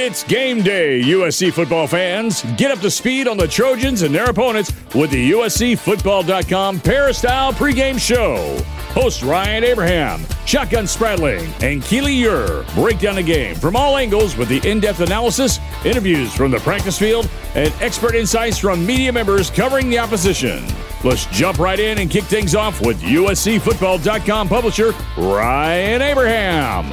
It's game day, USC football fans. Get up to speed on the Trojans and their opponents with the USCFootball.com Peristyle pregame show. Host Ryan Abraham, Shotgun Spradling, and Keely Eure break down the game from all angles with the in depth analysis, interviews from the practice field, and expert insights from media members covering the opposition. Let's jump right in and kick things off with USCFootball.com publisher Ryan Abraham.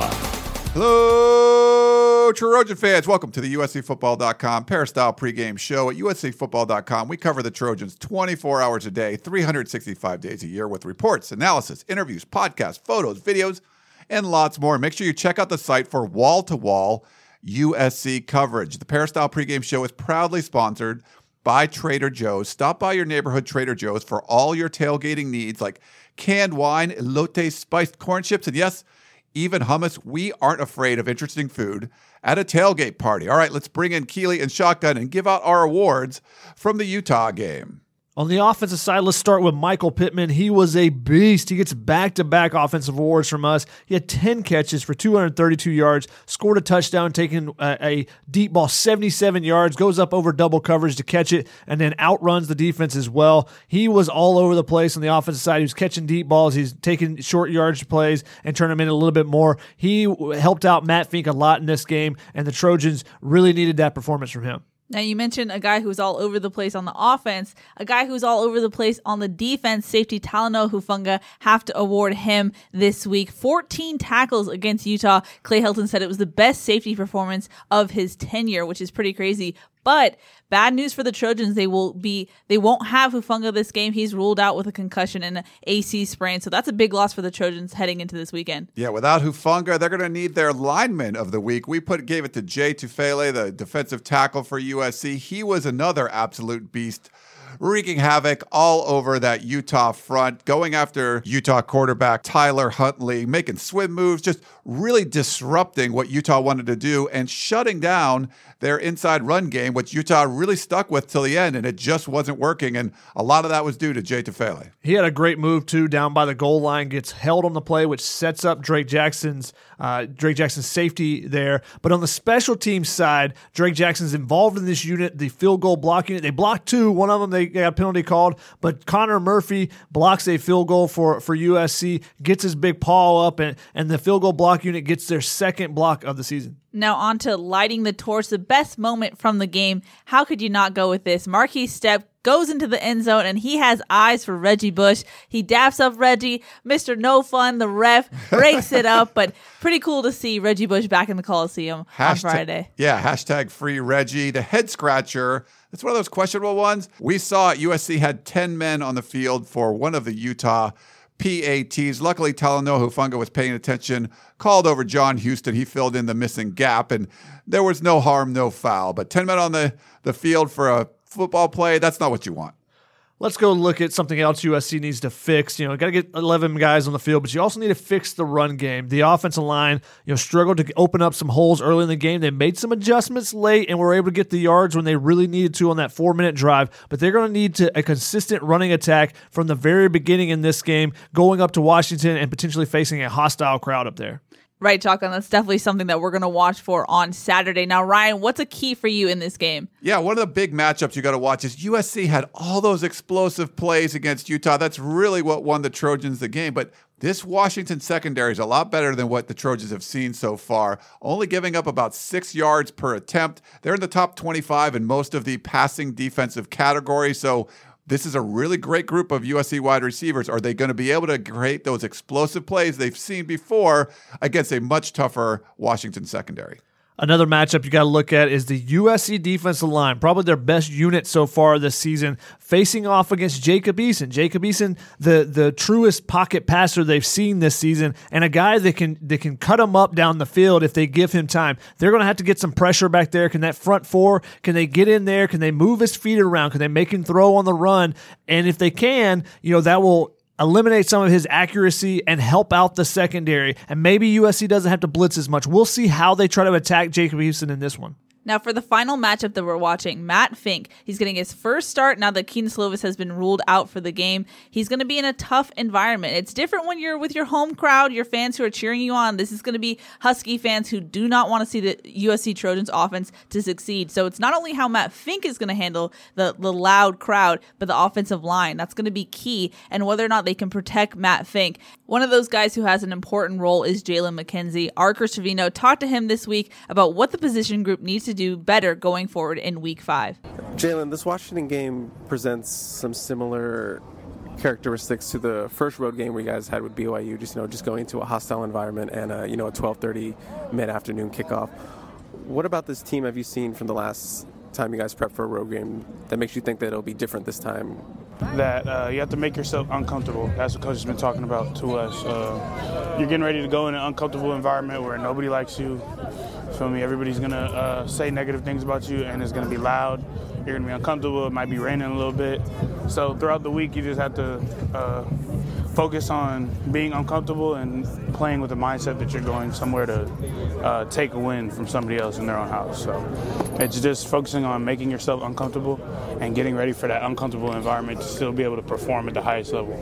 Hello, Trojan fans. Welcome to the USCFootball.com Peristyle pregame show. At USCFootball.com, we cover the Trojans 24 hours a day, 365 days a year with reports, analysis, interviews, podcasts, photos, videos, and lots more. Make sure you check out the site for wall to wall USC coverage. The Peristyle pregame show is proudly sponsored by Trader Joe's. Stop by your neighborhood Trader Joe's for all your tailgating needs like canned wine, elote spiced corn chips, and yes, even hummus. We aren't afraid of interesting food at a tailgate party. All right, let's bring in Keely and Shotgun and give out our awards from the Utah game. On the offensive side, let's start with Michael Pittman. He was a beast. He gets back to back offensive awards from us. He had 10 catches for 232 yards, scored a touchdown, taking a, a, deep ball 77 yards, goes up over double coverage to catch it, and then outruns the defense as well. He was all over the place on the offensive side. He was catching deep balls, he's taking short yardage plays and turning them in a little bit more. He helped out Matt Fink a lot in this game, and the Trojans really needed that performance from him. Now, you mentioned a guy who's all over the place on the offense, a guy who's all over the place on the defense. Safety Talanoa Hufanga, have to award him this week. 14 tackles against Utah. Clay Helton said it was the best safety performance of his tenure, which is pretty crazy. But bad news for the Trojans. They will be they won't have Hufanga this game. He's ruled out with a concussion and an AC sprain. So that's a big loss for the Trojans heading into this weekend. Yeah, without Hufanga, they're gonna need their lineman of the week. We put gave it to Jay Tufele, the defensive tackle for USC. He was another absolute beast wreaking havoc all over that Utah front, going after Utah quarterback Tyler Huntley, making swim moves, just really disrupting what Utah wanted to do and shutting down their inside run game, which Utah really stuck with till the end, and it just wasn't working. And a lot of that was due to Jay Tufele. He had a great move too, down by the goal line, gets held on the play, which sets up Drake Jackson's uh, Drake Jackson's safety there. But on the special teams side, Drake Jackson's involved in this unit, the field goal block unit. They blocked two. One of them they got a penalty called, but Connor Murphy blocks a field goal for for USC, gets his big paw up, and and the field goal block unit gets their second block of the season. Now on to lighting the torch, the best moment from the game. How could you not go with this? Markese Stepp goes into the end zone and he has eyes for Reggie Bush. He daps up Reggie. Mr. No Fun, the ref, breaks it up, but pretty cool to see Reggie Bush back in the Coliseum hashtag, on Friday. Yeah, hashtag free Reggie, the head scratcher. It's one of those questionable ones. We saw USC had 10 men on the field for one of the Utah PATs. Luckily, Talanoa Hufanga was paying attention, called over John Houston. He filled in the missing gap, and there was no harm, no foul. But 10 men on the, the field for a football play, that's not what you want let's go look at something else USC needs to fix. You know, got to get 11 guys on the field, but you also need to fix the run game. The offensive line, you know, struggled to open up some holes early in the game. They made some adjustments late and were able to get the yards when they really needed to on that four minute drive. But they're going to need to a consistent running attack from the very beginning in this game, going up to Washington and potentially facing a hostile crowd up there. Right, Shotgun. That's definitely something that we're going to watch for on Saturday. Now, Ryan, what's a key for you in this game? Yeah, one of the big matchups you got to watch is USC had all those explosive plays against Utah. That's really what won the Trojans the game. But this Washington secondary is a lot better than what the Trojans have seen so far, only giving up about six yards per attempt. They're in the top 25 in most of the passing defensive categories. So this is a really great group of USC wide receivers. Are they going to be able to create those explosive plays they've seen before against a much tougher Washington secondary? Another matchup you got to look at is the USC defensive line, probably their best unit so far this season, facing off against Jacob Eason. Jacob Eason, the the truest pocket passer they've seen this season, and a guy that can that can cut him up down the field if they give him time. They're going to have to get some pressure back there. Can that front four? Can they get in there? Can they move his feet around? Can they make him throw on the run? And if they can, you know that will eliminate some of his accuracy and help out the secondary. And maybe USC doesn't have to blitz as much. We'll see how they try to attack Jacob Houston in this one. Now, for the final matchup that we're watching, Matt Fink, he's getting his first start now that Kedon Slovis has been ruled out for the game. He's going to be in a tough environment. It's different when you're with your home crowd, your fans who are cheering you on. This is going to be Husky fans who do not want to see the USC Trojans offense to succeed. So it's not only how Matt Fink is going to handle the, the loud crowd, but the offensive line. That's going to be key, and whether or not they can protect Matt Fink. One of those guys who has an important role is Jalen McKenzie. Chris Trevino talked to him this week about what the position group needs to do better going forward in week five. Jalen, this Washington game presents some similar characteristics to the first road game we guys had with BYU. Just you know, just going into a hostile environment and a, you know a 12:30 mid-afternoon kickoff. What about this team have you seen from the last time you guys prep for a road game that makes you think that it'll be different this time? That uh, you have to make yourself uncomfortable. That's what coach has been talking about to us. Uh, you're getting ready to go in an uncomfortable environment where nobody likes you. Feel me? Everybody's gonna uh, say negative things about you, and it's gonna be loud. You're gonna be uncomfortable. It might be raining a little bit. So throughout the week, you just have to uh, focus on being uncomfortable and playing with the mindset that you're going somewhere to uh, take a win from somebody else in their own house. So it's just focusing on making yourself uncomfortable and getting ready for that uncomfortable environment to still be able to perform at the highest level.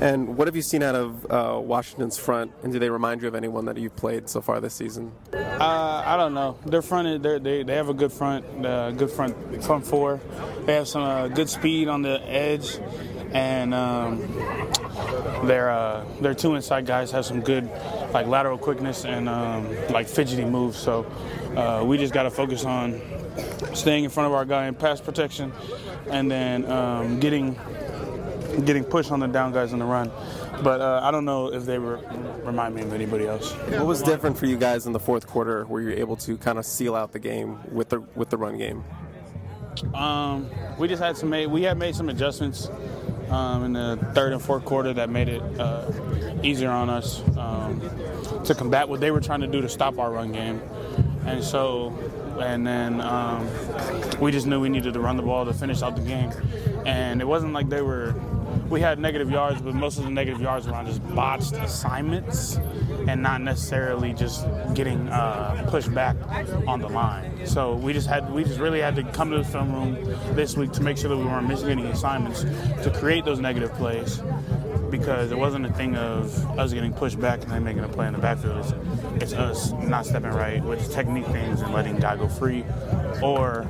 And what have you seen out of uh, Washington's front, and do they remind you of anyone that you've played so far this season? Uh, I don't know. Their front, they they have a good front, uh, good front front four. They have some uh, good speed on the edge, and um, their uh, their two inside guys have some good like lateral quickness and um, like fidgety moves. So uh, we just got to focus on staying in front of our guy in pass protection, and then um, getting getting pushed on the down guys in the run. But uh, I don't know if they re- remind me of anybody else. What was different for you guys in the fourth quarter, where you're able to kind of seal out the game with the with the run game? Um, we just had some made, we had made some adjustments um, in the third and fourth quarter that made it uh, easier on us um, to combat what they were trying to do to stop our run game, and so and then um, we just knew we needed to run the ball to finish out the game, and it wasn't like they were we had negative yards, but most of the negative yards were on just botched assignments and not necessarily just getting uh, pushed back on the line. So we just had we just really had to come to the film room this week to make sure that we weren't missing any assignments to create those negative plays because it wasn't a thing of us getting pushed back and then making a play in the backfield. It's, it's us not stepping right with technique things and letting guy go free, or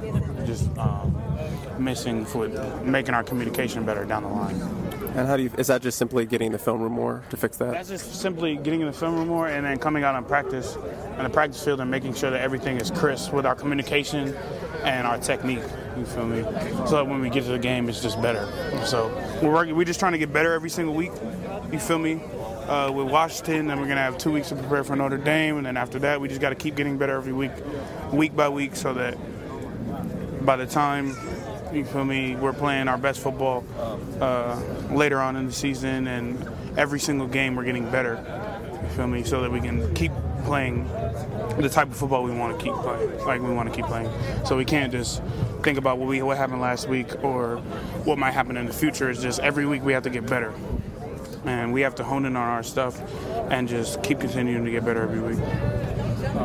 just um, missing with making our communication better down the line. And how do you? Is that just simply getting the film room more to fix that? That's just simply getting in the film room more and then coming out on practice, on the practice field, and making sure that everything is crisp with our communication and our technique. You feel me? So that when we get to the game, it's just better. So we're working. We're just trying to get better every single week. You feel me? Uh, with Washington, then we're gonna have two weeks to prepare for Notre Dame, and then after that, we just got to keep getting better every week, week by week, so that by the time you feel me? We're playing our best football uh, later on in the season, and every single game we're getting better. You feel me? So that we can keep playing the type of football we want to keep playing, like we want to keep playing. So we can't just think about what we what happened last week or what might happen in the future. It's just every week we have to get better, and we have to hone in on our stuff and just keep continuing to get better every week.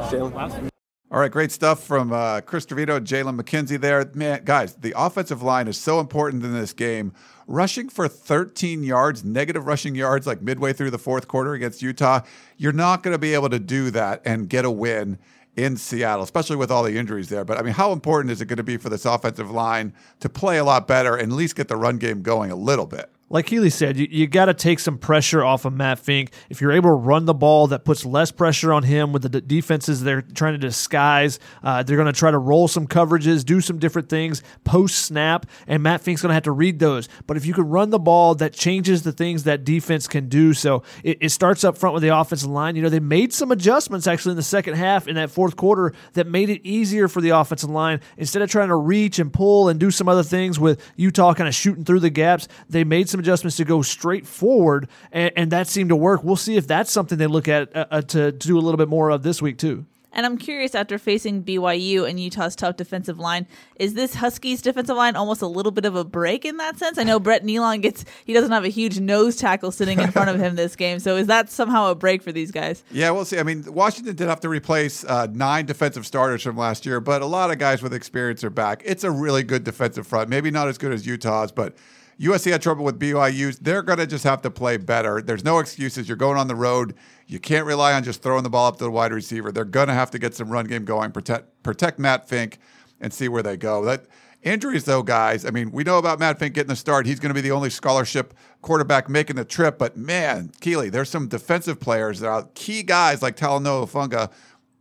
Jalen? All right, great stuff from uh, Chris DeVito, Jalen McKenzie there. Man, guys, the offensive line is so important in this game. Rushing for 13 yards, negative rushing yards, like midway through the fourth quarter against Utah, you're not going to be able to do that and get a win in Seattle, especially with all the injuries there. But I mean, how important is it going to be for this offensive line to play a lot better and at least get the run game going a little bit? Like Healy said, you, you got to take some pressure off of Matt Fink. If you're able to run the ball, that puts less pressure on him with the d- defenses they're trying to disguise. Uh, they're going to try to roll some coverages, do some different things post snap, and Matt Fink's going to have to read those. But if you can run the ball, that changes the things that defense can do. So it, it starts up front with the offensive line. You know, they made some adjustments actually in the second half in that fourth quarter that made it easier for the offensive line. Instead of trying to reach and pull and do some other things with Utah kind of shooting through the gaps, they made some adjustments to go straight forward, and, and that seemed to work. We'll see if that's something they look at uh, uh, to, to do a little bit more of this week too. And I'm curious, after facing BYU and Utah's tough defensive line, is this Huskies defensive line almost a little bit of a break in that sense? I know Brett Neilon gets he doesn't have a huge nose tackle sitting in front of him this game, so is that somehow a break for these guys? Yeah, we'll see. I mean, Washington did have to replace uh, nine defensive starters from last year, but a lot of guys with experience are back. It's a really good defensive front. Maybe not as good as Utah's, but USC had trouble with BYU. They're going to just have to play better. There's no excuses. You're going on the road. You can't rely on just throwing the ball up to the wide receiver. They're going to have to get some run game going, protect protect Matt Fink, and see where they go. That injuries, though, guys. I mean, we know about Matt Fink getting the start. He's going to be the only scholarship quarterback making the trip. But man, Keely, there's some defensive players that are key guys like Talanoa Hufanga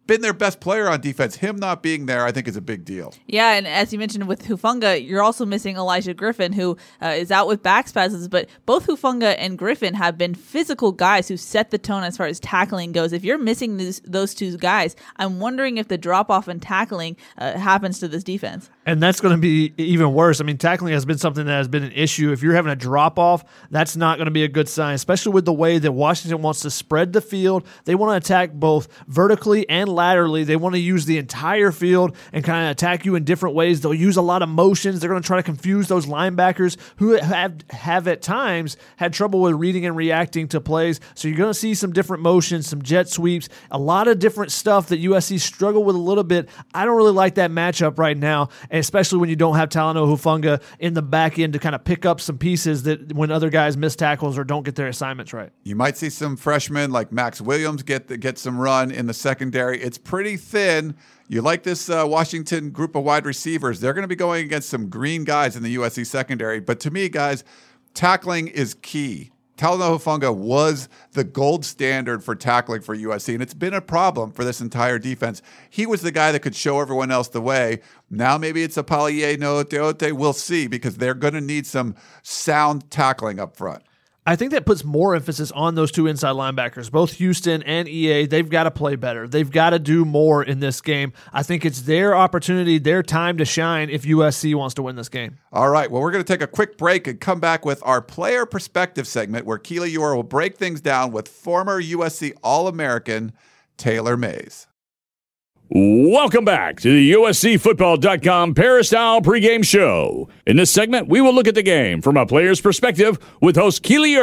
been their best player on defense. Him not being there, I think, is a big deal. Yeah, and as you mentioned with Hufanga, you're also missing Elijah Griffin, who uh, is out with back spasms. But both Hufanga and Griffin have been physical guys who set the tone as far as tackling goes. If you're missing these, those two guys, I'm wondering if the drop off in tackling uh, happens to this defense. And that's going to be even worse. I mean, tackling has been something that has been an issue. If you're having a drop off, that's not going to be a good sign, especially with the way that Washington wants to spread the field. They want to attack both vertically and laterally. They want to use the entire field and kind of attack you in different ways. They'll use a lot of motions. They're going to try to confuse those linebackers who have have at times had trouble with reading and reacting to plays. So you're going to see some different motions, some jet sweeps, a lot of different stuff that USC struggled with a little bit. I don't really like that matchup right now, especially when you don't have Talanoa Hufanga in the back end to kind of pick up some pieces that when other guys miss tackles or don't get their assignments right. You might see some freshmen like Max Williams get the, get some run in the secondary. It's pretty thin. You like this uh, Washington group of wide receivers. They're going to be going against some green guys in the USC secondary. But to me, guys, tackling is key. Talanoa was the gold standard for tackling for USC, and it's been a problem for this entire defense. He was the guy that could show everyone else the way. Now maybe it's a Palaie Gaoteote. We'll see because they're going to need some sound tackling up front. I think that puts more emphasis on those two inside linebackers, both Houston and EA. They've got to play better. They've got to do more in this game. I think it's their opportunity, their time to shine if USC wants to win this game. All right. Well, we're going to take a quick break and come back with our player perspective segment where Keely Eure will break things down with former USC All American Taylor Mays. Welcome back to the USCFootball.com Peristyle pregame show. In this segment, we will look at the game from a player's perspective with host Keely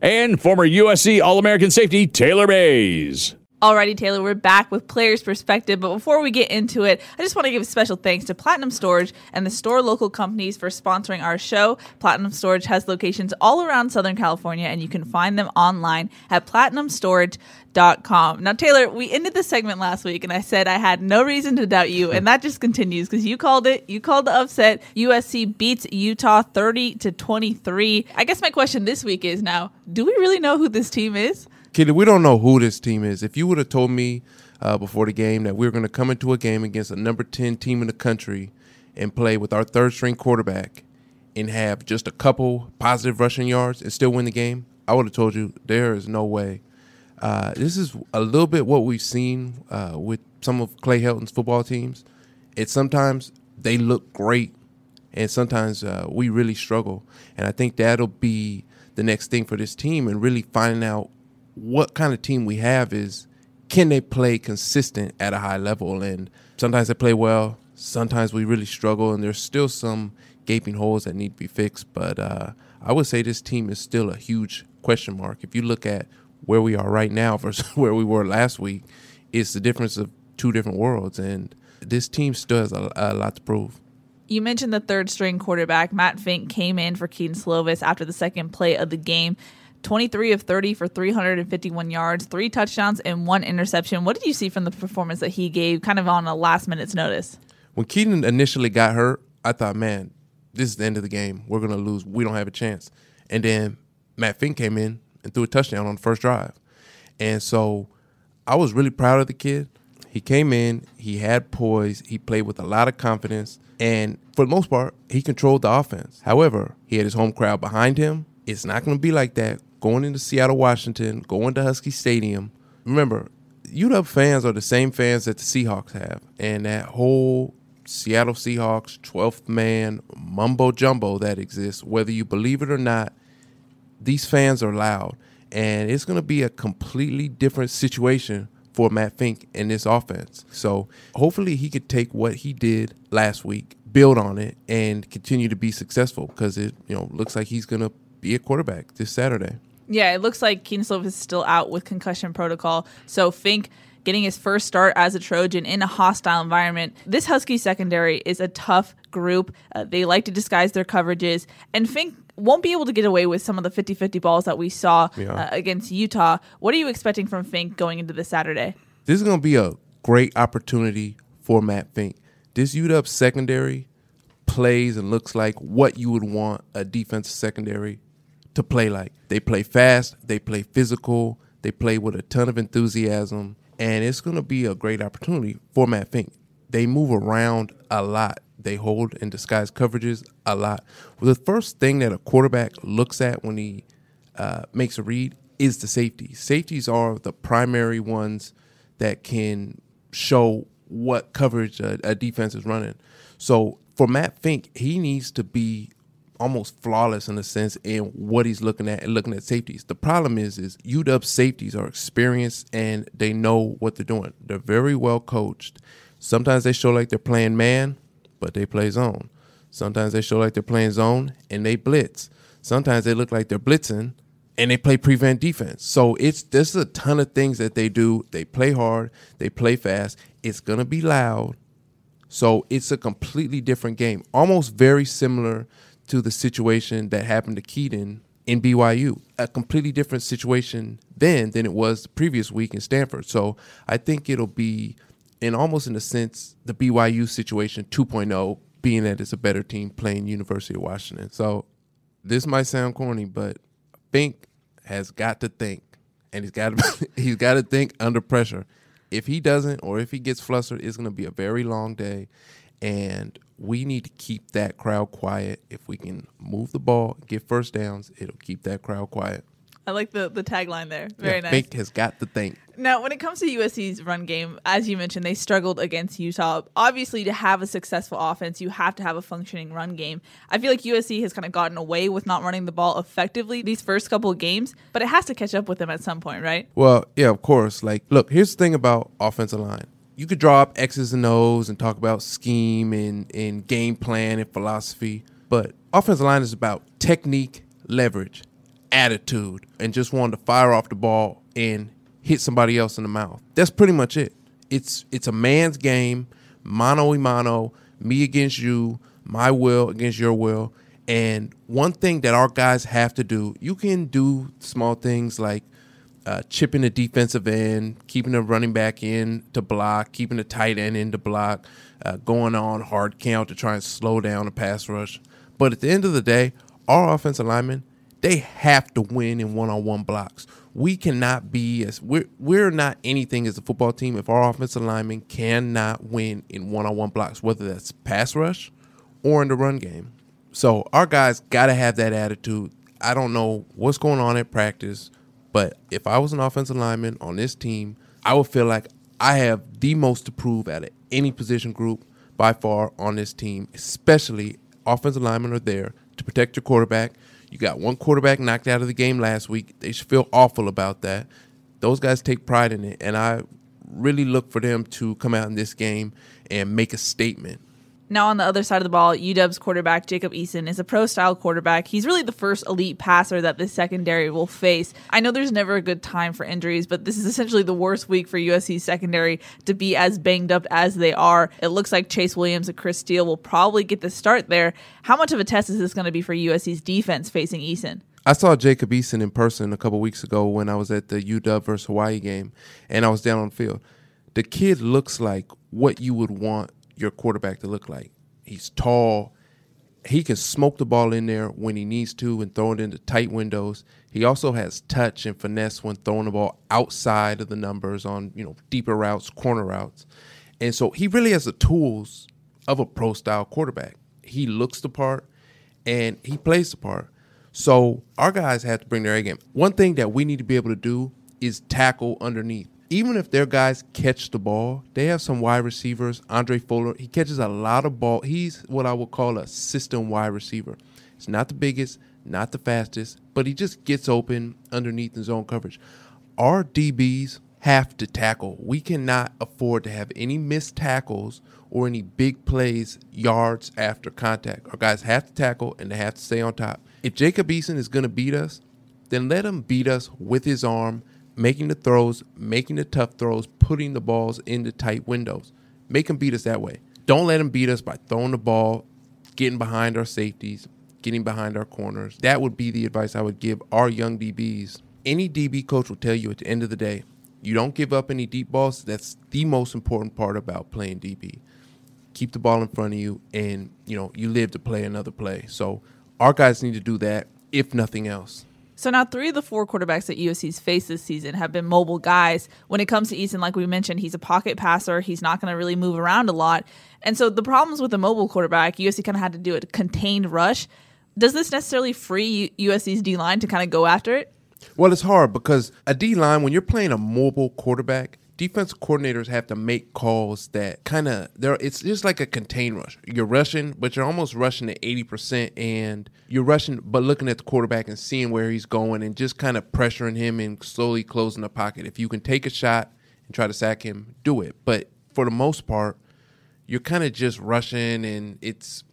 and former USC All American safety Taylor Mays. Alrighty, Taylor, we're back with players' perspective. But before we get into it, I just want to give a special thanks to Platinum Storage and the store local companies for sponsoring our show. Platinum Storage has locations all around Southern California, and you can find them online at platinumstorage.com. Now, Taylor, we ended the segment last week, and I said I had no reason to doubt you, and that just continues because you called it. You called the upset. USC beats Utah 30 to 23. I guess my question this week is now: Do we really know who this team is? Kitty, we don't know who this team is. If you would have told me uh, before the game that we were going to come into a game against a number 10 team in the country and play with our third string quarterback and have just a couple positive rushing yards and still win the game, I would have told you there is no way. Uh, this is a little bit what we've seen uh, with some of Clay Helton's football teams. It's sometimes they look great, and sometimes uh, we really struggle. And I think that'll be the next thing for this team and really finding out what kind of team we have is can they play consistent at a high level? And sometimes they play well, sometimes we really struggle, and there's still some gaping holes that need to be fixed. But uh, I would say this team is still a huge question mark. If you look at where we are right now versus where we were last week, it's the difference of two different worlds. And this team still has a, a lot to prove. You mentioned the third string quarterback. Matt Fink came in for Kedon Slovis after the second play of the game. 23 of 30 for 351 yards, three touchdowns, and one interception. What did you see from the performance that he gave kind of on a last minute's notice? When Kedon initially got hurt, I thought, man, this is the end of the game. We're going to lose. We don't have a chance. And then Matt Fink came in and threw a touchdown on the first drive. And so I was really proud of the kid. He came in, he had poise, he played with a lot of confidence, and for the most part, he controlled the offense. However, he had his home crowd behind him. It's not going to be like that going into Seattle, Washington, going to Husky Stadium. Remember, UW fans are the same fans that the Seahawks have, and that whole Seattle Seahawks 12th man mumbo jumbo that exists, whether you believe it or not, these fans are loud. And it's going to be a completely different situation for Matt Fink in this offense. So hopefully he could take what he did last week, build on it, and continue to be successful because it you know looks like he's gonna be a quarterback this Saturday. Yeah, it looks like Kedon Slovis is still out with concussion protocol. So Fink getting his first start as a Trojan in a hostile environment. This Husky secondary is a tough group. Uh, they like to disguise their coverages, and Fink won't be able to get away with some of the 50 50 balls that we saw Yeah. uh, against Utah. What are you expecting from Fink going into this Saturday? This is going to be a great opportunity for Matt Fink. This UW secondary plays and looks like what you would want a defensive secondary to play like. They play fast, they play physical, they play with a ton of enthusiasm, and it's going to be a great opportunity for Matt Fink. They move around a lot. They hold and disguise coverages a lot. Well, the first thing that a quarterback looks at when he uh, makes a read is the safety. Safeties are the primary ones that can show what coverage a, a defense is running. So for Matt Fink, he needs to be almost flawless in a sense in what he's looking at and looking at safeties. The problem is is UW safeties are experienced and they know what they're doing. They're very well coached. Sometimes they show like they're playing man, but they play zone. Sometimes they show like they're playing zone and they blitz. Sometimes they look like they're blitzing and they play prevent defense. So it's there's a ton of things that they do. They play hard, they play fast. It's gonna be loud. So it's a completely different game, almost very similar to the situation that happened to Kedon in BYU. A completely different situation then than it was the previous week in Stanford. So I think it'll be, in almost in a sense, the BYU situation 2.0, being that it's a better team playing University of Washington. So this might sound corny, but Fink has got to think, and he's got to he's got to think under pressure. If he doesn't, or if he gets flustered, it's going to be a very long day, and we need to keep that crowd quiet. If we can move the ball, get first downs, it'll keep that crowd quiet. I like the, the tagline there. Very Yeah, nice. Fink has got the thing. Now, when it comes to USC's run game, as you mentioned, they struggled against Utah. Obviously, to have a successful offense, you have to have a functioning run game. I feel like USC has kind of gotten away with not running the ball effectively these first couple of games, but it has to catch up with them at some point, right? Well, yeah, of course. Like, look, here's the thing about offensive line. You could draw up X's and O's and talk about scheme and, and game plan and philosophy, but offensive line is about technique, leverage, attitude, and just wanting to fire off the ball and hit somebody else in the mouth. That's pretty much it. It's it's a man's game, mano a mano, me against you, my will against your will. And one thing that our guys have to do, you can do small things like uh, chipping the defensive end, keeping the running back in to block, keeping the tight end in to block, uh, going on hard count to try and slow down the pass rush. But at the end of the day, our offensive linemen, they have to win in one-on-one blocks. We cannot be as we're we're not anything as a football team if our offensive linemen cannot win in one-on-one blocks, whether that's pass rush or in the run game. So our guys got to have that attitude. I don't know what's going on at practice, but if I was an offensive lineman on this team, I would feel like I have the most to prove out of any position group by far on this team, especially offensive linemen are there to protect your quarterback. You got one quarterback knocked out of the game last week. They should feel awful about that. Those guys take pride in it, and I really look for them to come out in this game and make a statement. Now, on the other side of the ball, UW's quarterback, Jacob Eason, is a pro style quarterback. He's really the first elite passer that this secondary will face. I know there's never a good time for injuries, but this is essentially the worst week for USC's secondary to be as banged up as they are. It looks like Chase Williams and Chris Steele will probably get the start there. How much of a test is this going to be for USC's defense facing Eason? I saw Jacob Eason in person a couple weeks ago when I was at the UW versus Hawaii game, and I was down on the field. The kid looks like what you would want your quarterback to look like. He's tall. He can smoke the ball in there when he needs to and throw it into tight windows. He also has touch and finesse when throwing the ball outside of the numbers on you know deeper routes, corner routes, and so he really has the tools of a pro style quarterback. He looks the part and he plays the part. So our guys have to bring their A game. One thing that we need to be able to do is tackle underneath. Even if their guys catch the ball, they have some wide receivers. Andre Fuller, he catches a lot of ball. He's what I would call a system wide receiver. It's not the biggest, not the fastest, but he just gets open underneath his zone coverage. Our DBs have to tackle. We cannot afford to have any missed tackles or any big plays, yards after contact. Our guys have to tackle and they have to stay on top. If Jacob Eason is going to beat us, then let him beat us with his arm, making the throws, making the tough throws, putting the balls into tight windows. Make them beat us that way. Don't let them beat us by throwing the ball, getting behind our safeties, getting behind our corners. That would be the advice I would give our young DBs. Any DB coach will tell you at the end of the day, you don't give up any deep balls. That's the most important part about playing DB. Keep the ball in front of you, and you know you live to play another play. So our guys need to do that, if nothing else. So now three of the four quarterbacks that USC's faced this season have been mobile guys. When it comes to Eason, like we mentioned, he's a pocket passer. He's not going to really move around a lot. And so the problems with a mobile quarterback, USC kind of had to do a contained rush. Does this necessarily free USC's D line to kind of go after it? Well, it's hard because a D line, when you're playing a mobile quarterback, defense coordinators have to make calls that kind of there. It's just like a contain rush. You're rushing, but you're almost rushing at eighty percent, and you're rushing, but looking at the quarterback and seeing where he's going, and just kind of pressuring him and slowly closing the pocket. If you can take a shot and try to sack him, do it. But for the most part, you're kind of just rushing, and it's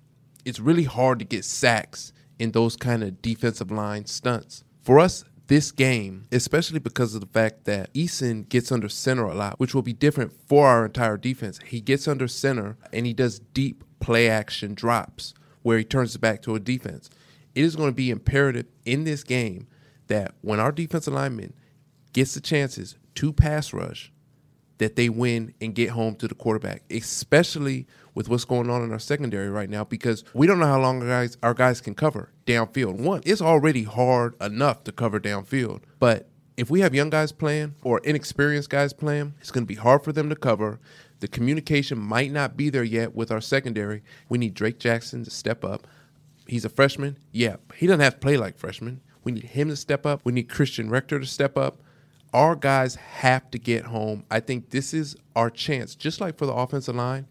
it's really hard to get sacks in those kind of defensive line stunts. For us, this game, especially because of the fact that Eason gets under center a lot, which will be different for our entire defense. He gets under center and he does deep play action drops where he turns it back to a defense. It is going to be imperative in this game that when our defensive lineman gets the chances to pass rush, that they win and get home to the quarterback, especially with what's going on in our secondary right now, because we don't know how long our guys, our guys can cover downfield. One, it's already hard enough to cover downfield, but if we have young guys playing or inexperienced guys playing, it's going to be hard for them to cover. The communication might not be there yet with our secondary. We need Drake Jackson to step up. He's a freshman. Yeah, he doesn't have to play like freshman. We need him to step up. We need Christian Rector to step up our guys have to get home. I think this is our chance, just like for the offensive line,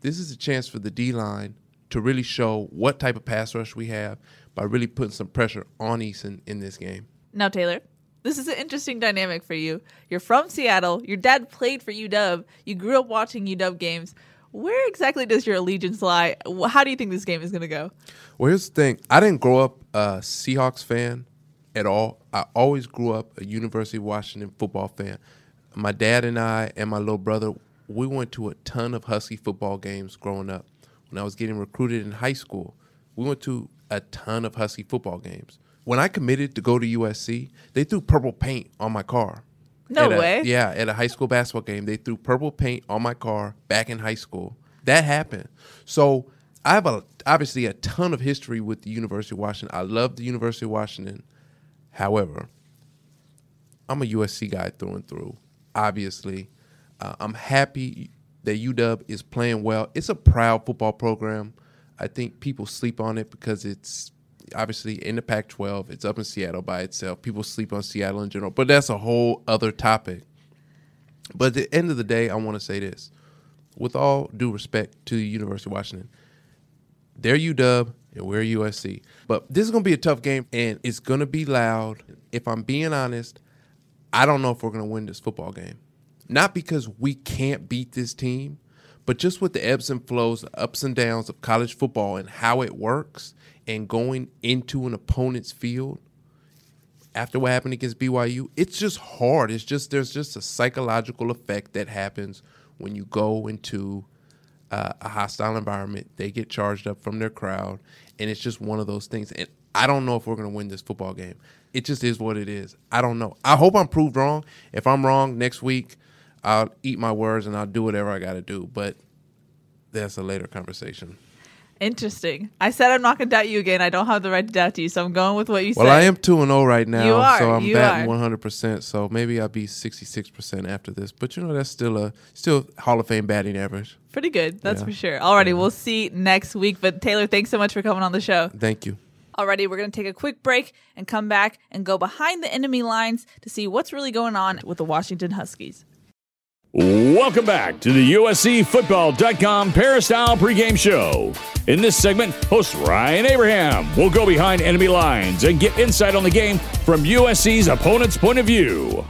this is a chance for the D line to really show what type of pass rush we have by really putting some pressure on Eason in this game. Now, Taylor, this is an interesting dynamic for you. You're from Seattle. Your dad played for UW. You grew up watching UW games. Where exactly does your allegiance lie? How do you think this game is going to go? Well, here's the thing. I didn't grow up a Seahawks fan at all. I always grew up a University of Washington football fan. My dad and I and my little brother, we went to a ton of Husky football games growing up. When I was getting recruited in high school, we went to a ton of Husky football games. When I committed to go to USC, they threw purple paint on my car. No way. Yeah, at a high school basketball game, they threw purple paint on my car back in high school. That happened. So I have a obviously a ton of history with the University of Washington. I love the University of Washington. However, I'm a USC guy through and through. Obviously, uh, I'm happy that UW is playing well. It's a proud football program. I think people sleep on it because it's obviously in the Pac 12. It's up in Seattle by itself. People sleep on Seattle in general, but that's a whole other topic. But at the end of the day, I want to say this with all due respect to the University of Washington, they're UW and we're USC. But this is going to be a tough game and it's going to be loud. If I'm being honest, I don't know if we're going to win this football game. Not because we can't beat this team, but just with the ebbs and flows, the ups and downs of college football and how it works and going into an opponent's field after what happened against BYU, it's just hard. It's just there's just a psychological effect that happens when you go into uh, a hostile environment. They get charged up from their crowd, and it's just one of those things. And I don't know if we're to win this football game. It just is what it is. I don't know. I hope I'm proved wrong. If I'm wrong next week, I'll eat my words and I'll do whatever I got to do. But that's a later conversation. Interesting. I said I'm not going to doubt you again. I don't have the right to doubt you, so I'm going with what you well, said. Well, I am 2 and 0 right now, you are, so I'm you batting are. 100%. So maybe I'll be 66% after this. But you know that's still a still Hall of Fame batting average. Pretty good, that's Yeah. for sure. Alrighty, we'll see next week. But Taylor, thanks so much for coming on the show. Thank you. Alrighty, we're going to take a quick break and come back and go behind the enemy lines to see what's really going on with the Washington Huskies. Welcome back to the USCFootball.com Peristyle pregame show. In this segment, host Ryan Abraham will go behind enemy lines and get insight on the game from USC's opponent's point of view.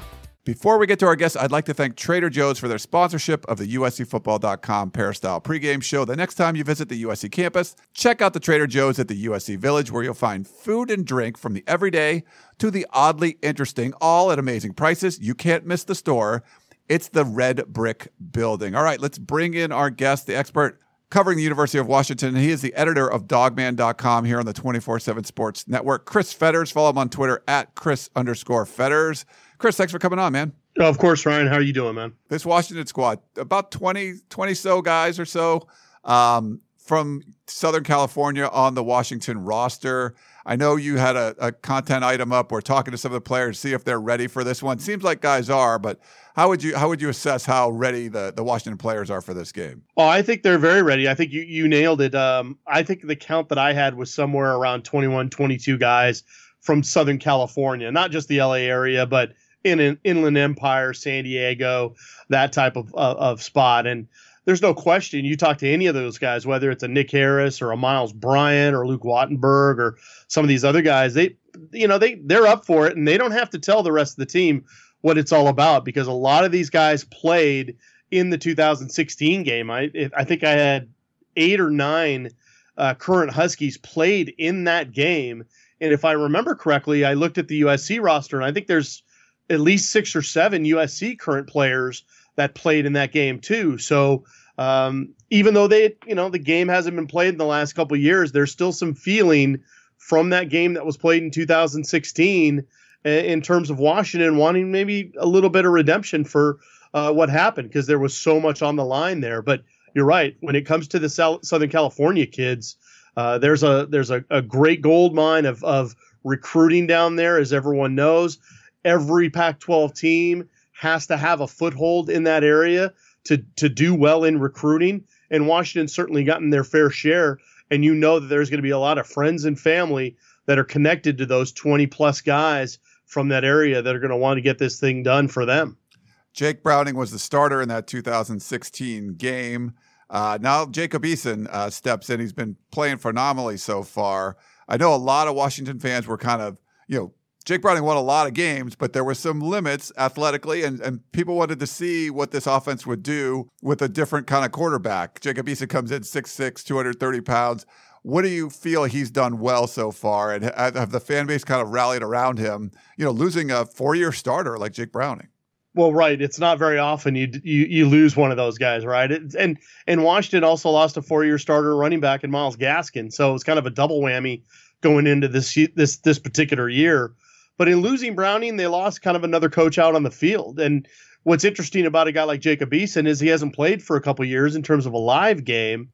Before we get to our guests, I'd like to thank Trader Joe's for their sponsorship of the USCFootball.com Peristyle pregame show. The next time you visit the USC campus, check out the Trader Joe's at the USC Village, where you'll find food and drink from the everyday to the oddly interesting, all at amazing prices. You can't miss the store. It's the Red Brick Building. All right, let's bring in our guest, the expert covering the University of Washington. He is the editor of dawgman.com here on the 24 7 Sports Network. Chris Fetters, follow him on Twitter at Chris underscore Fetters. Chris, thanks for coming on, man. Oh, of course, Ryan. How are you doing, man? This Washington squad, about 20, 20 so guys or so um, from Southern California on the Washington roster. I know you had a, a, content item up. We're talking to some of the players, see if they're ready for this one. Seems like guys are, but how would you how would you assess how ready the, the Washington players are for this game? Oh, I think they're very ready. I think you, you nailed it. Um, I think the count that I had was somewhere around 21, 22 guys from Southern California, not just the LA area, but in an Inland Empire, San Diego, that type of, of, of spot. And there's no question. You talk to any of those guys, whether it's a Nick Harris or a Myles Bryant or Luke Wattenberg or some of these other guys, they, you know, they they're up for it, and they don't have to tell the rest of the team what it's all about because a lot of these guys played in the 2016 game. I I think I had eight or nine uh, current Huskies played in that game, and if I remember correctly, I looked at the USC roster, and I think there's at least six or seven USC current players that played in that game too. So um, even though they, you know, the game hasn't been played in the last couple years, there's still some feeling from that game that was played in 2016 in terms of Washington wanting maybe a little bit of redemption for uh, what happened because there was so much on the line there. But you're right when it comes to the Southern California kids. Uh, there's a there's a, a great gold mine of, of recruiting down there, as everyone knows every Pac 12 team has to have a foothold in that area to, to do well in recruiting. And Washington's certainly gotten their fair share. And you know that there's going to be a lot of friends and family that are connected to those 20 plus guys from that area that are going to want to get this thing done for them. Jake Browning was the starter in that 2016 game. Uh, now Jacob Eason uh, steps in. He's been playing phenomenally so far. I know a lot of Washington fans were kind of, you know, Jake Browning won a lot of games, but there were some limits athletically, and, and people wanted to see what this offense would do with a different kind of quarterback. Jacob Eason comes in 6'6, 230 pounds. What do you feel he's done well so far? And have the fan base kind of rallied around him, you know, losing a four year starter like Jake Browning? Well, right. It's not very often you you, you lose one of those guys, right? It, and and Washington also lost a four year starter running back in Myles Gaskin, so it's kind of a double whammy going into this this this particular year. But in losing Browning, they lost kind of another coach out on the field. And what's interesting about a guy like Jacob Eason is he hasn't played for a couple years in terms of a live game.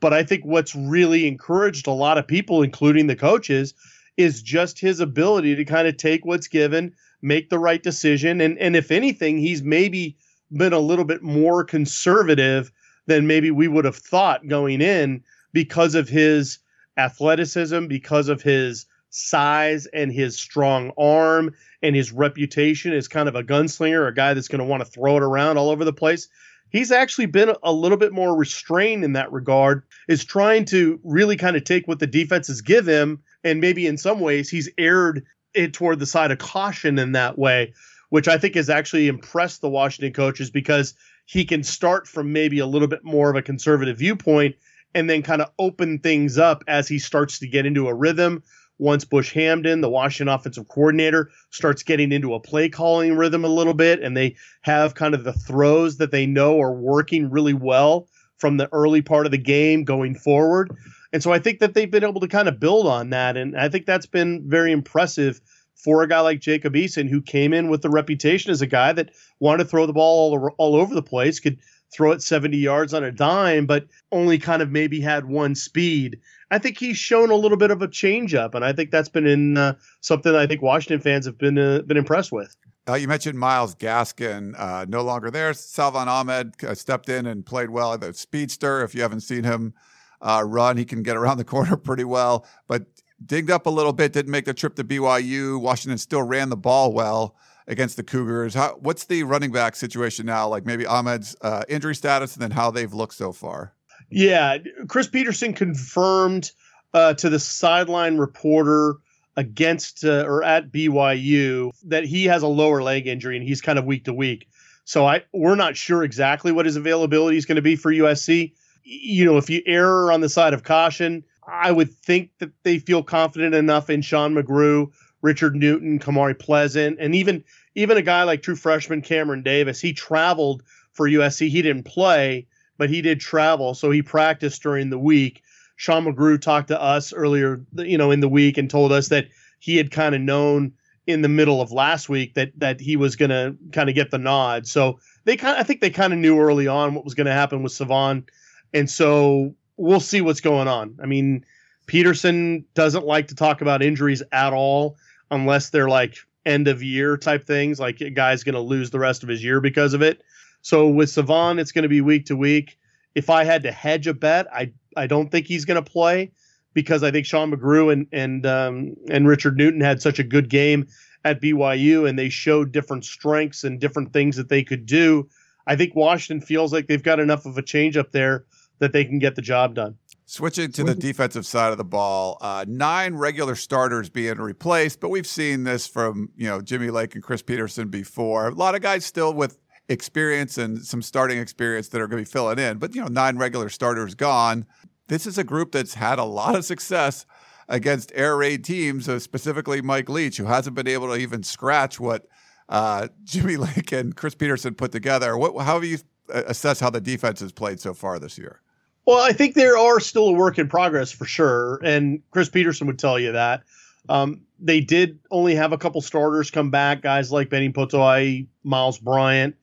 But I think what's really encouraged a lot of people, including the coaches, is just his ability to kind of take what's given, make the right decision. And, and if anything, he's maybe been a little bit more conservative than maybe we would have thought going in because of his athleticism, because of his size and his strong arm and his reputation as kind of a gunslinger, a guy that's going to want to throw it around all over the place. He's actually been a little bit more restrained in that regard, is trying to really kind of take what the defenses give him. And maybe in some ways, he's aired it toward the side of caution in that way, which I think has actually impressed the Washington coaches because he can start from maybe a little bit more of a conservative viewpoint and then kind of open things up as he starts to get into a rhythm once Bush Hamdan, the Washington offensive coordinator, starts getting into a play calling rhythm a little bit, and they have kind of the throws that they know are working really well from the early part of the game going forward. And so I think that they've been able to kind of build on that. And I think that's been very impressive for a guy like Jacob Eason, who came in with the reputation as a guy that wanted to throw the ball all, all over the place, could throw it 70 yards on a dime, but only kind of maybe had one speed. I think he's shown a little bit of a changeup, and I think that's been in uh, something I think Washington fans have been uh, been impressed with. Uh, you mentioned Myles Gaskin, uh, no longer there. Salvon Ahmed uh, stepped in and played well. The speedster, if you haven't seen him uh, run, he can get around the corner pretty well, but dinged up a little bit, didn't make the trip to BYU. Washington still ran the ball well against the Cougars. How, what's the running back situation now? Like maybe Ahmed's uh, injury status and then how they've looked so far? Yeah, Chris Petersen confirmed uh, to the sideline reporter against uh, or at BYU that he has a lower leg injury and he's kind of week to week. So I we're not sure exactly what his availability is going to be for USC. You know, if you err on the side of caution, I would think that they feel confident enough in Sean McGrew, Richard Newton, Kamari Pleasant, and even even a guy like true freshman Cameron Davis. He traveled for USC. He didn't play, but he did travel, so he practiced during the week. Sean McGrew talked to us earlier, you know, in the week and told us that he had kind of known in the middle of last week that that he was going to kind of get the nod. So they kind I think they kind of knew early on what was going to happen with Salvon, and so we'll see what's going on. I mean, Petersen doesn't like to talk about injuries at all unless they're like end of year type things, like a guy's going to lose the rest of his year because of it. So with Salvon, it's going to be week to week. If I had to hedge a bet, I I don't think he's going to play because I think Sean McGrew and and um, and Richard Newton had such a good game at BYU, and they showed different strengths and different things that they could do. I think Washington feels like they've got enough of a change up there that they can get the job done. Switching to the defensive side of the ball, uh, nine regular starters being replaced, but we've seen this from you know Jimmy Lake and Chris Petersen before. A lot of guys still with experience and some starting experience that are going to be filling in, but you know nine regular starters gone. This is a group that's had a lot of success against air raid teams, uh, specifically Mike Leach, who hasn't been able to even scratch what uh, Jimmy Lake and Chris Petersen put together. What, how have you uh, assessed how the defense has played so far this year? Well, I think there are still a work in progress for sure, and Chris Petersen would tell you that. Um, they did only have a couple starters come back, guys like Benny Potoa'e, Myles Bryant,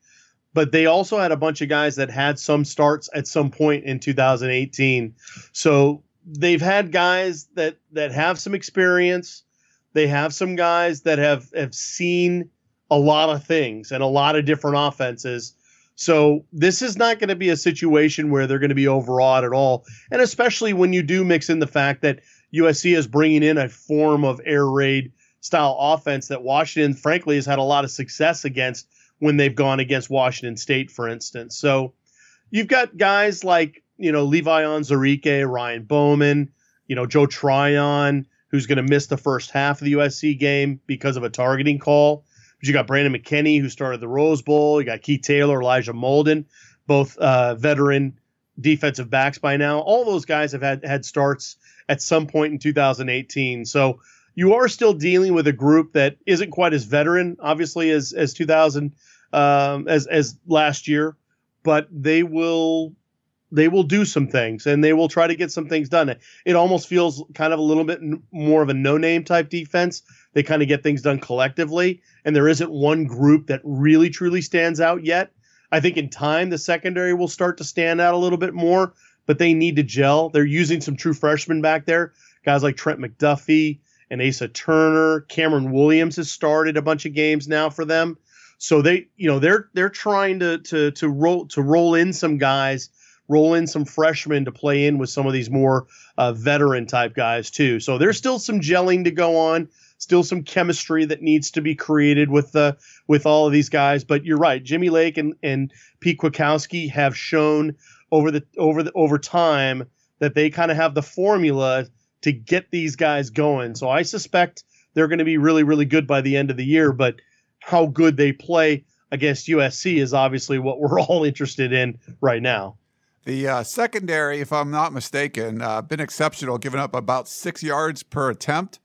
but they also had a bunch of guys that had some starts at some point in 2018. So they've had guys that that have some experience. They have some guys that have have seen a lot of things and a lot of different offenses so this is not going to be a situation where they're going to be overawed at all. And especially when you do mix in the fact that USC is bringing in a form of air raid style offense that Washington, frankly, has had a lot of success against when they've gone against Washington State, for instance. So you've got guys like, you know, Levi Onwuzurike, Ryan Bowman, you know, Joe Tryon, who's going to miss the first half of the USC game because of a targeting call. You got Brandon McKinney, who started the Rose Bowl. You got Keith Taylor, Elijah Molden, both uh, veteran defensive backs by now. All those guys have had, had starts at some point in 2018. So you are still dealing with a group that isn't quite as veteran, obviously, as as 2000 um, as as last year, but they will they will do some things and they will try to get some things done. It almost feels kind of a little bit more of a no name type defense. They kind of get things done collectively, and there isn't one group that really truly stands out yet. I think in time the secondary will start to stand out a little bit more, but they need to gel. They're using some true freshmen back there, guys like Trent McDuffie and Asa Turner. Cameron Williams has started a bunch of games now for them. So they, you know, they're they're trying to to to roll to roll in some guys roll in some freshmen to play in with some of these more uh, veteran type guys too. So there's still some gelling to go on, still some chemistry that needs to be created with the with all of these guys. But you're right, Jimmy Lake and and Pete Kwiatkowski have shown over the over the over time that they kind of have the formula to get these guys going. So I suspect they're going to be really really good by the end of the year. But how good they play against USC is obviously what we're all interested in right now. The uh, secondary, if I'm not mistaken, uh, been exceptional, giving up about six yards per attempt.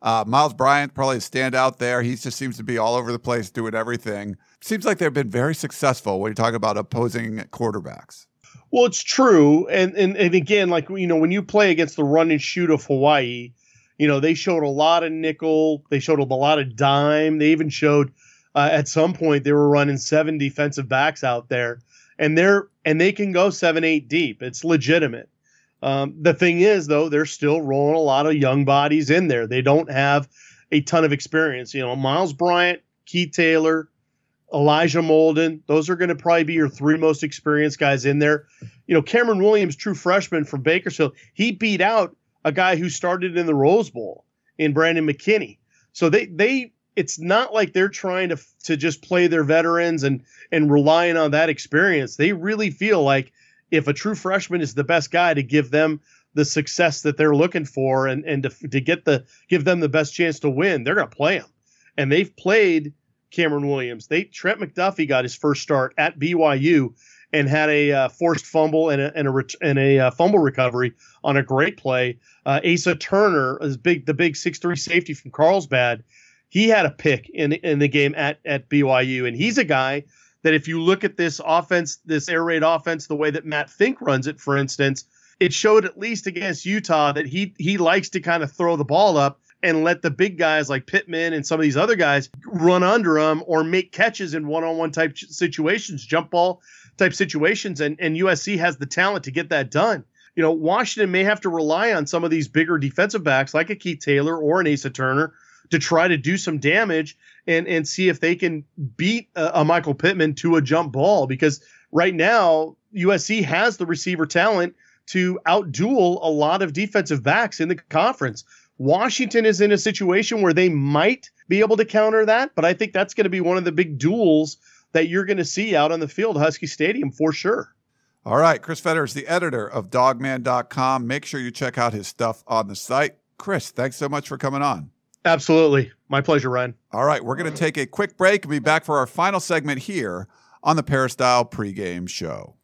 Uh, Myles Bryant probably a standout there. He just seems to be all over the place, doing everything. Seems like they've been very successful when you talk about opposing quarterbacks. Well, it's true, and and and again, like you know, when you play against the run and shoot of Hawaii, you know they showed a lot of nickel. They showed a lot of dime. They even showed uh, at some point they were running seven defensive backs out there and they're and they can go seven eight deep. It's legitimate. Um, the thing is, though, they're still rolling a lot of young bodies in there. They don't have a ton of experience. You know, Myles Bryant, Keith Taylor, Elijah Molden, those are going to probably be your three most experienced guys in there. You know, Cameron Williams, true freshman from Bakersfield, he beat out a guy who started in the Rose Bowl in Brandon McKinney. So they they it's not like they're trying to to just play their veterans and and relying on that experience. They really feel like if a true freshman is the best guy to give them the success that they're looking for and and to, to get the give them the best chance to win, they're going to play them. And they've played Cameron Williams. They Trent McDuffie got his first start at BYU and had a uh, forced fumble and a and a, and a uh, fumble recovery on a great play. Uh, Asa Turner is big, the big six three safety from Carlsbad. He had a pick in in the game at at BYU, and he's a guy that if you look at this offense, this air raid offense, the way that Matt Fink runs it, for instance, it showed at least against Utah that he he likes to kind of throw the ball up and let the big guys like Pittman and some of these other guys run under him or make catches in one-on-one type situations, jump ball type situations, and and USC has the talent to get that done. You know, Washington may have to rely on some of these bigger defensive backs like a Keith Taylor or an Asa Turner to try to do some damage and and see if they can beat a, a Michael Pittman to a jump ball because right now USC has the receiver talent to outduel a lot of defensive backs in the conference. Washington is in a situation where they might be able to counter that, but I think that's going to be one of the big duels that you're going to see out on the field, Husky Stadium, for sure. All right. Chris Fetters is the editor of dawgman.com. Make sure you check out his stuff on the site. Chris, thanks so much for coming on. Absolutely. My pleasure, Ryan. All right. We're going to take a quick break and be back for our final segment here on the Peristyle pregame show.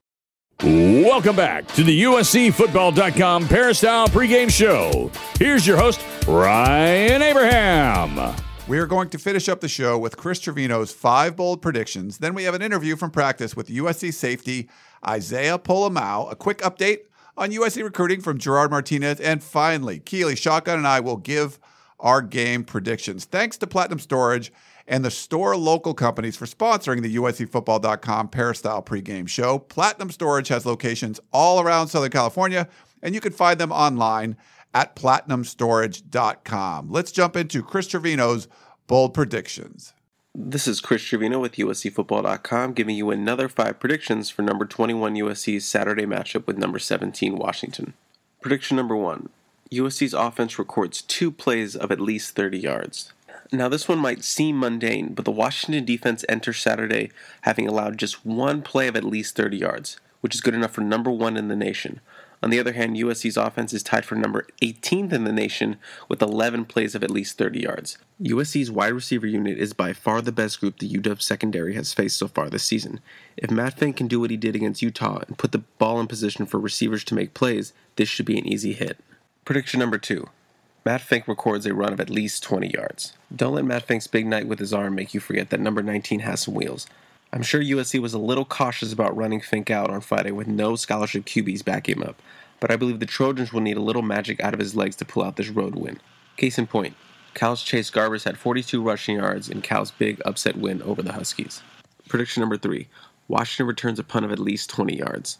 Welcome back to the USCFootball.com Peristyle pregame show. Here's your host, Ryan Abraham. We are going to finish up the show with Chris Trevino's five bold predictions. Then we have an interview from practice with USC safety Isaiah Pola-Mao, a quick update on USC recruiting from Gerard Martinez, and finally, Keely Shotgun and I will give our game predictions. Thanks to Platinum Storage and the store local companies for sponsoring the USCFootball.com Peristyle pregame show. Platinum Storage has locations all around Southern California, and you can find them online at platinumstorage.com. Let's jump into Chris Trevino's bold predictions. This is Chris Trevino with USCFootball.com giving you another five predictions for number 21 USC's Saturday matchup with number 17 Washington. Prediction number one USC's offense records two plays of at least 30 yards. Now, this one might seem mundane, but the Washington defense enters Saturday having allowed just one play of at least 30 yards, which is good enough for number one in the nation. On the other hand, USC's offense is tied for number 18th in the nation with 11 plays of at least 30 yards. USC's wide receiver unit is by far the best group the UW secondary has faced so far this season. If Matt Fink can do what he did against Utah and put the ball in position for receivers to make plays, this should be an easy hit. Prediction number two Matt Fink records a run of at least 20 yards. Don't let Matt Fink's big night with his arm make you forget that number 19 has some wheels. I'm sure USC was a little cautious about running Fink out on Friday with no scholarship QBs backing him up, but I believe the Trojans will need a little magic out of his legs to pull out this road win. Case in point, Cal's Chase Garbers had 42 rushing yards in Cal's big upset win over the Huskies. Prediction number three Washington returns a punt of at least 20 yards.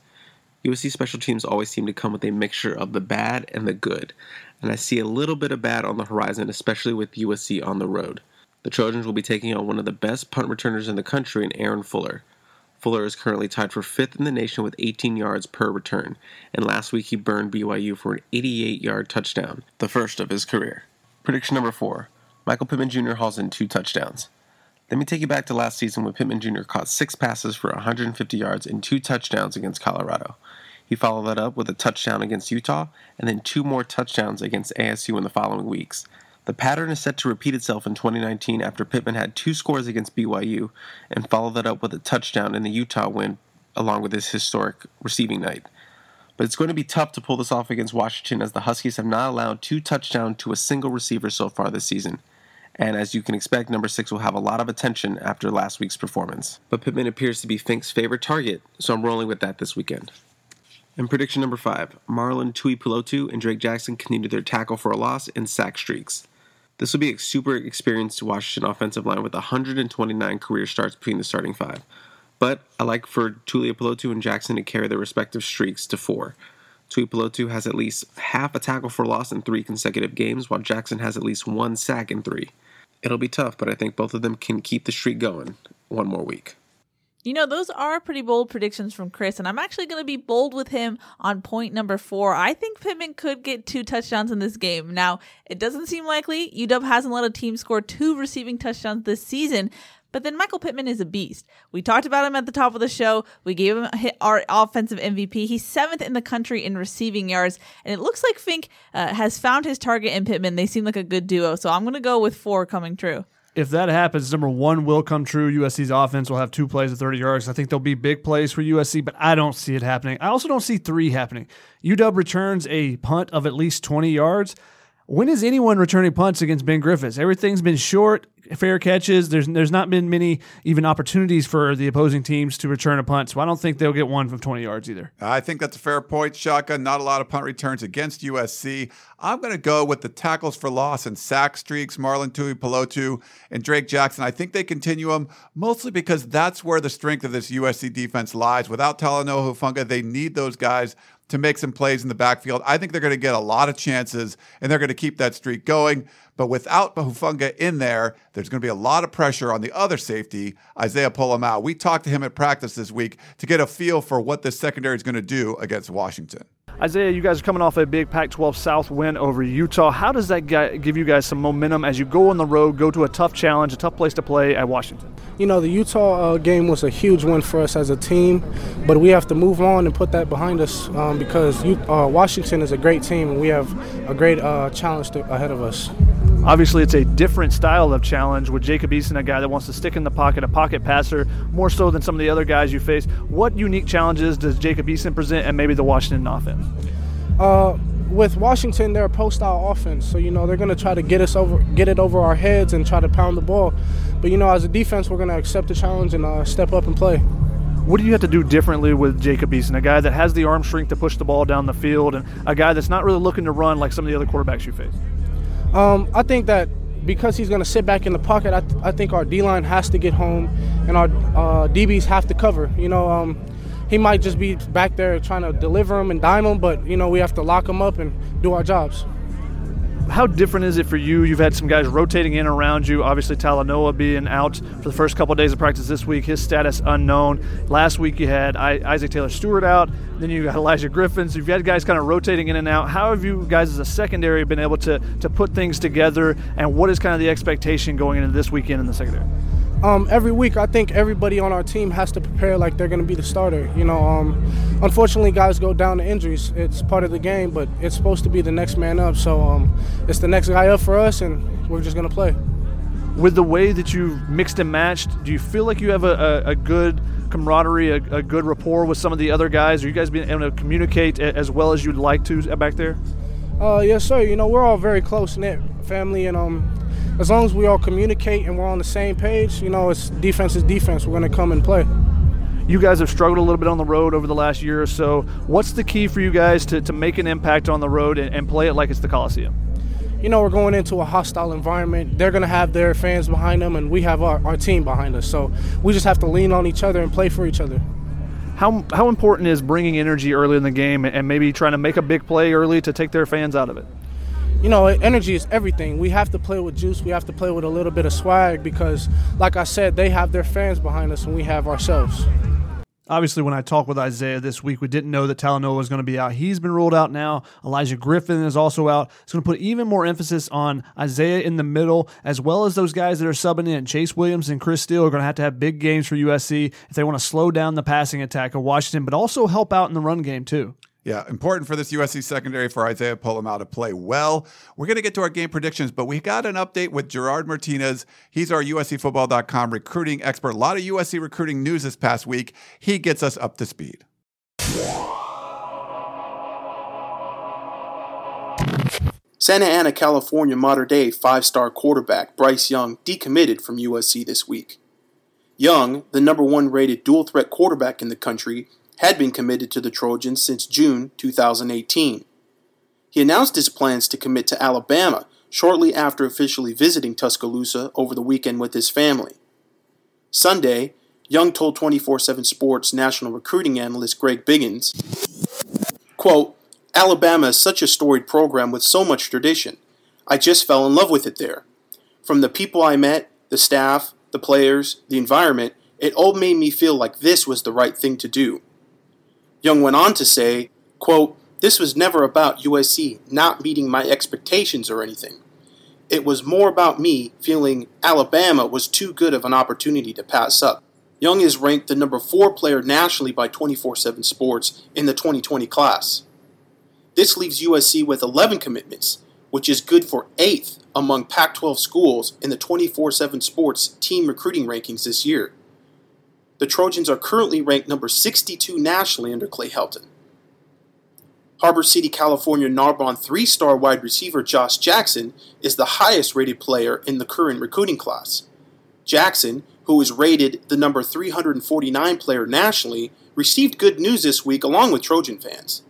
USC special teams always seem to come with a mixture of the bad and the good, and I see a little bit of bad on the horizon, especially with USC on the road. The Trojans will be taking on one of the best punt returners in the country in Aaron Fuller. Fuller is currently tied for fifth in the nation with 18 yards per return, and last week he burned BYU for an 88 yard touchdown, the first of his career. Prediction number four Michael Pittman Jr. hauls in two touchdowns. Let me take you back to last season when Pittman Jr. caught six passes for 150 yards and two touchdowns against Colorado. He followed that up with a touchdown against Utah and then two more touchdowns against ASU in the following weeks. The pattern is set to repeat itself in 2019 after Pittman had two scores against BYU and followed that up with a touchdown in the Utah win along with his historic receiving night. But it's going to be tough to pull this off against Washington as the Huskies have not allowed two touchdowns to a single receiver so far this season. And as you can expect, number six will have a lot of attention after last week's performance. But Pittman appears to be Fink's favorite target, so I'm rolling with that this weekend. In prediction number five, Marlon Tui Tuipulotu and Drake Jackson continue their tackle for a loss and sack streaks. This will be a super experienced Washington offensive line with 129 career starts between the starting five. But I like for Tuipulotu and Jackson to carry their respective streaks to four. Tui Tuipulotu has at least half a tackle for loss in three consecutive games, while Jackson has at least one sack in three. It'll be tough, but I think both of them can keep the streak going one more week. You know, those are pretty bold predictions from Chris, and I'm actually going to be bold with him on point number four. I think Pittman could get two touchdowns in this game. Now, it doesn't seem likely. UW hasn't let a team score two receiving touchdowns this season, But then Michael Pittman is a beast. We talked about him at the top of the show. We gave him our offensive MVP. He's seventh in the country in receiving yards, and it looks like Fink uh, has found his target in Pittman. They seem like a good duo, so I'm going to go with four coming true if that happens, number one will come true. USC's offense will have two plays of 30 yards. I think there'll be big plays for USC, but I don't see it happening. I also don't see three happening. UW returns a punt of at least 20 yards. When is anyone returning punts against Ben Griffiths? Everything's been short, fair catches. There's there's not been many even opportunities for the opposing teams to return a punt, so I don't think they'll get one from 20 yards either. I think that's a fair point, Shotgun. Not a lot of punt returns against USC. I'm going to go with the tackles for loss and sack streaks, Marlon Tuipulotu and Drake Jackson. I think they continue them mostly because that's where the strength of this USC defense lies. Without Talanoa Hufanga, they need those guys to make some plays in the backfield. I think they're going to get a lot of chances and they're going to keep that streak going. But without Hufanga in there, there's going to be a lot of pressure on the other safety, Isaiah Pola-Mao. We talked to him at practice this week to get a feel for what this secondary is going to do against Washington. Isaiah, you guys are coming off a big Pac 12 South win over Utah. How does that give you guys some momentum as you go on the road, go to a tough challenge, a tough place to play at Washington? You know, the Utah uh, game was a huge win for us as a team, but we have to move on and put that behind us um, because you, uh, Washington is a great team and we have a great uh, challenge to, ahead of us. Obviously, it's a different style of challenge with Jacob Eason, a guy that wants to stick in the pocket, a pocket passer, more so than some of the other guys you face. What unique challenges does Jacob Eason present and maybe the Washington offense? Uh, with Washington, they're a post-style offense, so you know they're going to try to get us over, get it over our heads, and try to pound the ball. But you know, as a defense, we're going to accept the challenge and uh, step up and play. What do you have to do differently with Jacob Eason, a guy that has the arm strength to push the ball down the field, and a guy that's not really looking to run like some of the other quarterbacks you face? Um, I think that because he's going to sit back in the pocket, I, th- I think our D line has to get home, and our uh, DBs have to cover. You know, um, he might just be back there trying to deliver them and dime them, but you know we have to lock them up and do our jobs how different is it for you? You've had some guys rotating in around you. Obviously, Talanoa being out for the first couple of days of practice this week, his status unknown. Last week you had Isaac Taylor Stewart out. Then you got Elijah Griffin. So you've had guys kind of rotating in and out. How have you guys as a secondary been able to to put things together? And what is kind of the expectation going into this weekend in the secondary? Um, every week, I think everybody on our team has to prepare like they're going to be the starter. You know, um, unfortunately, guys go down to injuries. It's part of the game, but it's supposed to be the next man up. So um, it's the next guy up for us, and we're just going to play. With the way that you've mixed and matched, do you feel like you have a, a, a good camaraderie, a, a, good rapport with some of the other guys? Are you guys being able to communicate as well as you'd like to back there? Uh, yes, sir. You know, we're all very close knit family, and um, as long as we all communicate and we're on the same page, you know, it's defense is defense. We're going to come and play. You guys have struggled a little bit on the road over the last year or so. What's the key for you guys to, to make an impact on the road and, and play it like it's the Coliseum? You know, we're going into a hostile environment. They're going to have their fans behind them, and we have our, our team behind us. So we just have to lean on each other and play for each other. How, how important is bringing energy early in the game and maybe trying to make a big play early to take their fans out of it? You know, energy is everything. We have to play with juice. We have to play with a little bit of swag because, like I said, they have their fans behind us and we have ourselves. Obviously, when I talked with Isaiah this week, we didn't know that Talanoa was going to be out. He's been ruled out now. Elijah Griffin is also out. It's going to put even more emphasis on Isaiah in the middle, as well as those guys that are subbing in. Chase Williams and Chris Steele are going to have to have big games for USC if they want to slow down the passing attack of Washington, but also help out in the run game, too. Yeah, important for this USC secondary for Isaiah Pola-Mao to play well. We're going to get to our game predictions, but we got an update with Gerard Martinez. He's our USCFootball.com recruiting expert. A lot of USC recruiting news this past week. He gets us up to speed. Santa Ana, California, Mater Dei five star quarterback Bryce Young decommitted from USC this week. Young, the number one rated dual threat quarterback in the country, had been committed to the Trojans since June 2018. He announced his plans to commit to Alabama shortly after officially visiting Tuscaloosa over the weekend with his family. Sunday, Young told 24 7 Sports national recruiting analyst Greg Biggins, quote, Alabama is such a storied program with so much tradition. I just fell in love with it there. From the people I met, the staff, the players, the environment, it all made me feel like this was the right thing to do. Young went on to say, quote, This was never about USC not meeting my expectations or anything. it was more about me feeling Alabama was too good of an opportunity to pass up. Young is ranked the number four player nationally by 24 7 Sports in the 2020 class. This leaves USC with 11 commitments, which is good for eighth among Pac 12 schools in the 24 7 Sports team recruiting rankings this year. The Trojans are currently ranked number 62 nationally under Clay Helton. Harbor City, California Narbonne three star wide receiver Josh Jackson is the highest rated player in the current recruiting class. Jackson, who is rated the number 349 player nationally, received good news this week along with Trojan fans.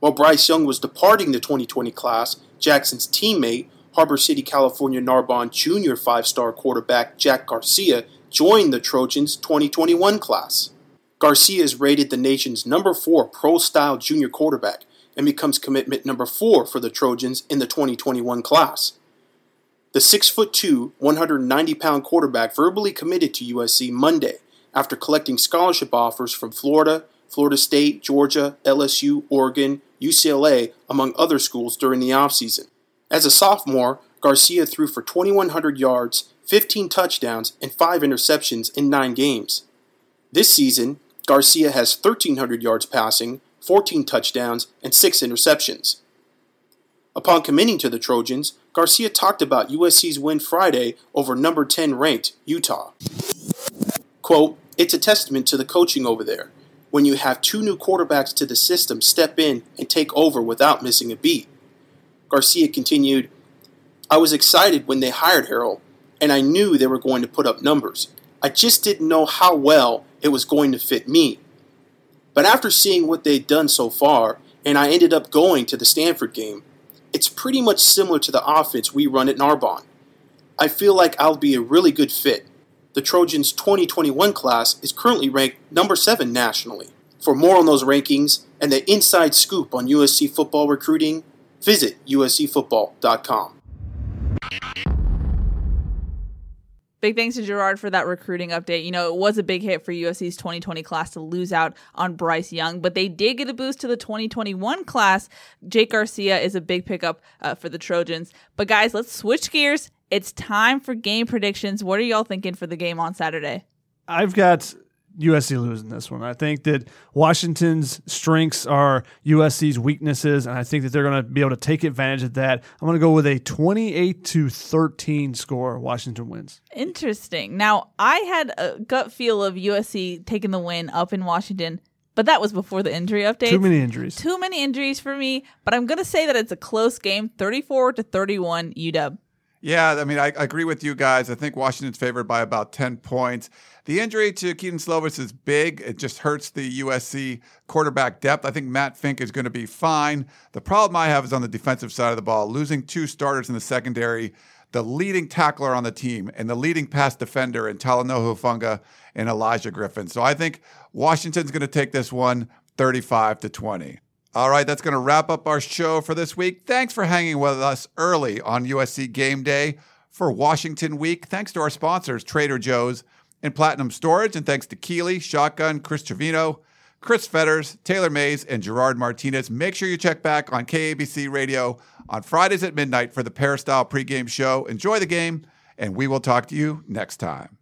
While Bryce Young was departing the 2020 class, Jackson's teammate, Harbor City, California Narbonne junior five star quarterback Jake Garcia, joined the Trojans' 2021 class. Garcia is rated the nation's number four pro style junior quarterback and becomes commitment number four for the Trojans in the 2021 class. The 6'2, 190 pound quarterback verbally committed to USC Monday after collecting scholarship offers from Florida, Florida State, Georgia, LSU, Oregon, UCLA, among other schools during the offseason. As a sophomore, Garcia threw for 2,100 yards, 15 touchdowns, and 5 interceptions in 9 games. This season, Garcia has 1,300 yards passing, 14 touchdowns, and 6 interceptions. Upon committing to the Trojans, Garcia talked about USC's win Friday over number 10 ranked Utah. Quote, It's a testament to the coaching over there. When you have two new quarterbacks to the system step in and take over without missing a beat. Garcia continued, I was excited when they hired Harrell, and I knew they were going to put up numbers. I just didn't know how well it was going to fit me. But after seeing what they'd done so far, and I ended up going to the Stanford game, it's pretty much similar to the offense we run at Narbonne. I feel like I'll be a really good fit. The Trojans 2021 class is currently ranked number 7 nationally. For more on those rankings and the inside scoop on USC football recruiting, visit uscfootball.com. Big thanks to Gerard for that recruiting update. You know, it was a big hit for USC's 2020 class to lose out on Bryce Young, but they did get a boost to the 2021 class. Jake Garcia is a big pickup uh, for the Trojans. But guys, let's switch gears. It's time for game predictions. What are y'all thinking for the game on Saturday? I've got USC losing this one. I think that Washington's strengths are USC's weaknesses, and I think that they're going to be able to take advantage of that. I'm going to go with a 28 to 13 score. Washington wins. Interesting. Now, I had a gut feel of USC taking the win up in Washington. But that was before the injury update. Too many injuries. Too many injuries for me. But I'm going to say that it's a close game 34 to 31 UW. Yeah, I mean, I, I, agree with you guys. I think Washington's favored by about 10 points. The injury to Kedon Slovis is big. It just hurts the USC quarterback depth. I think Matt Fink is going to be fine. The problem I have is on the defensive side of the ball, losing two starters in the secondary, the leading tackler on the team, and the leading pass defender in Talanoa Hufanga and Elijah Griffin. So I think Washington's going to take this one 35 to 20. All right, that's going to wrap up our show for this week. Thanks for hanging with us early on USC Game Day for Washington Week. Thanks to our sponsors, Trader Joe's and Platinum Storage, and thanks to Keeley, Shotgun, Chris Trevino, Chris Fetters, Taylor Mays, and Gerard Martinez. Make sure you check back on KABC Radio on Fridays at midnight for the Peristyle pregame show. Enjoy the game, and we will talk to you next time.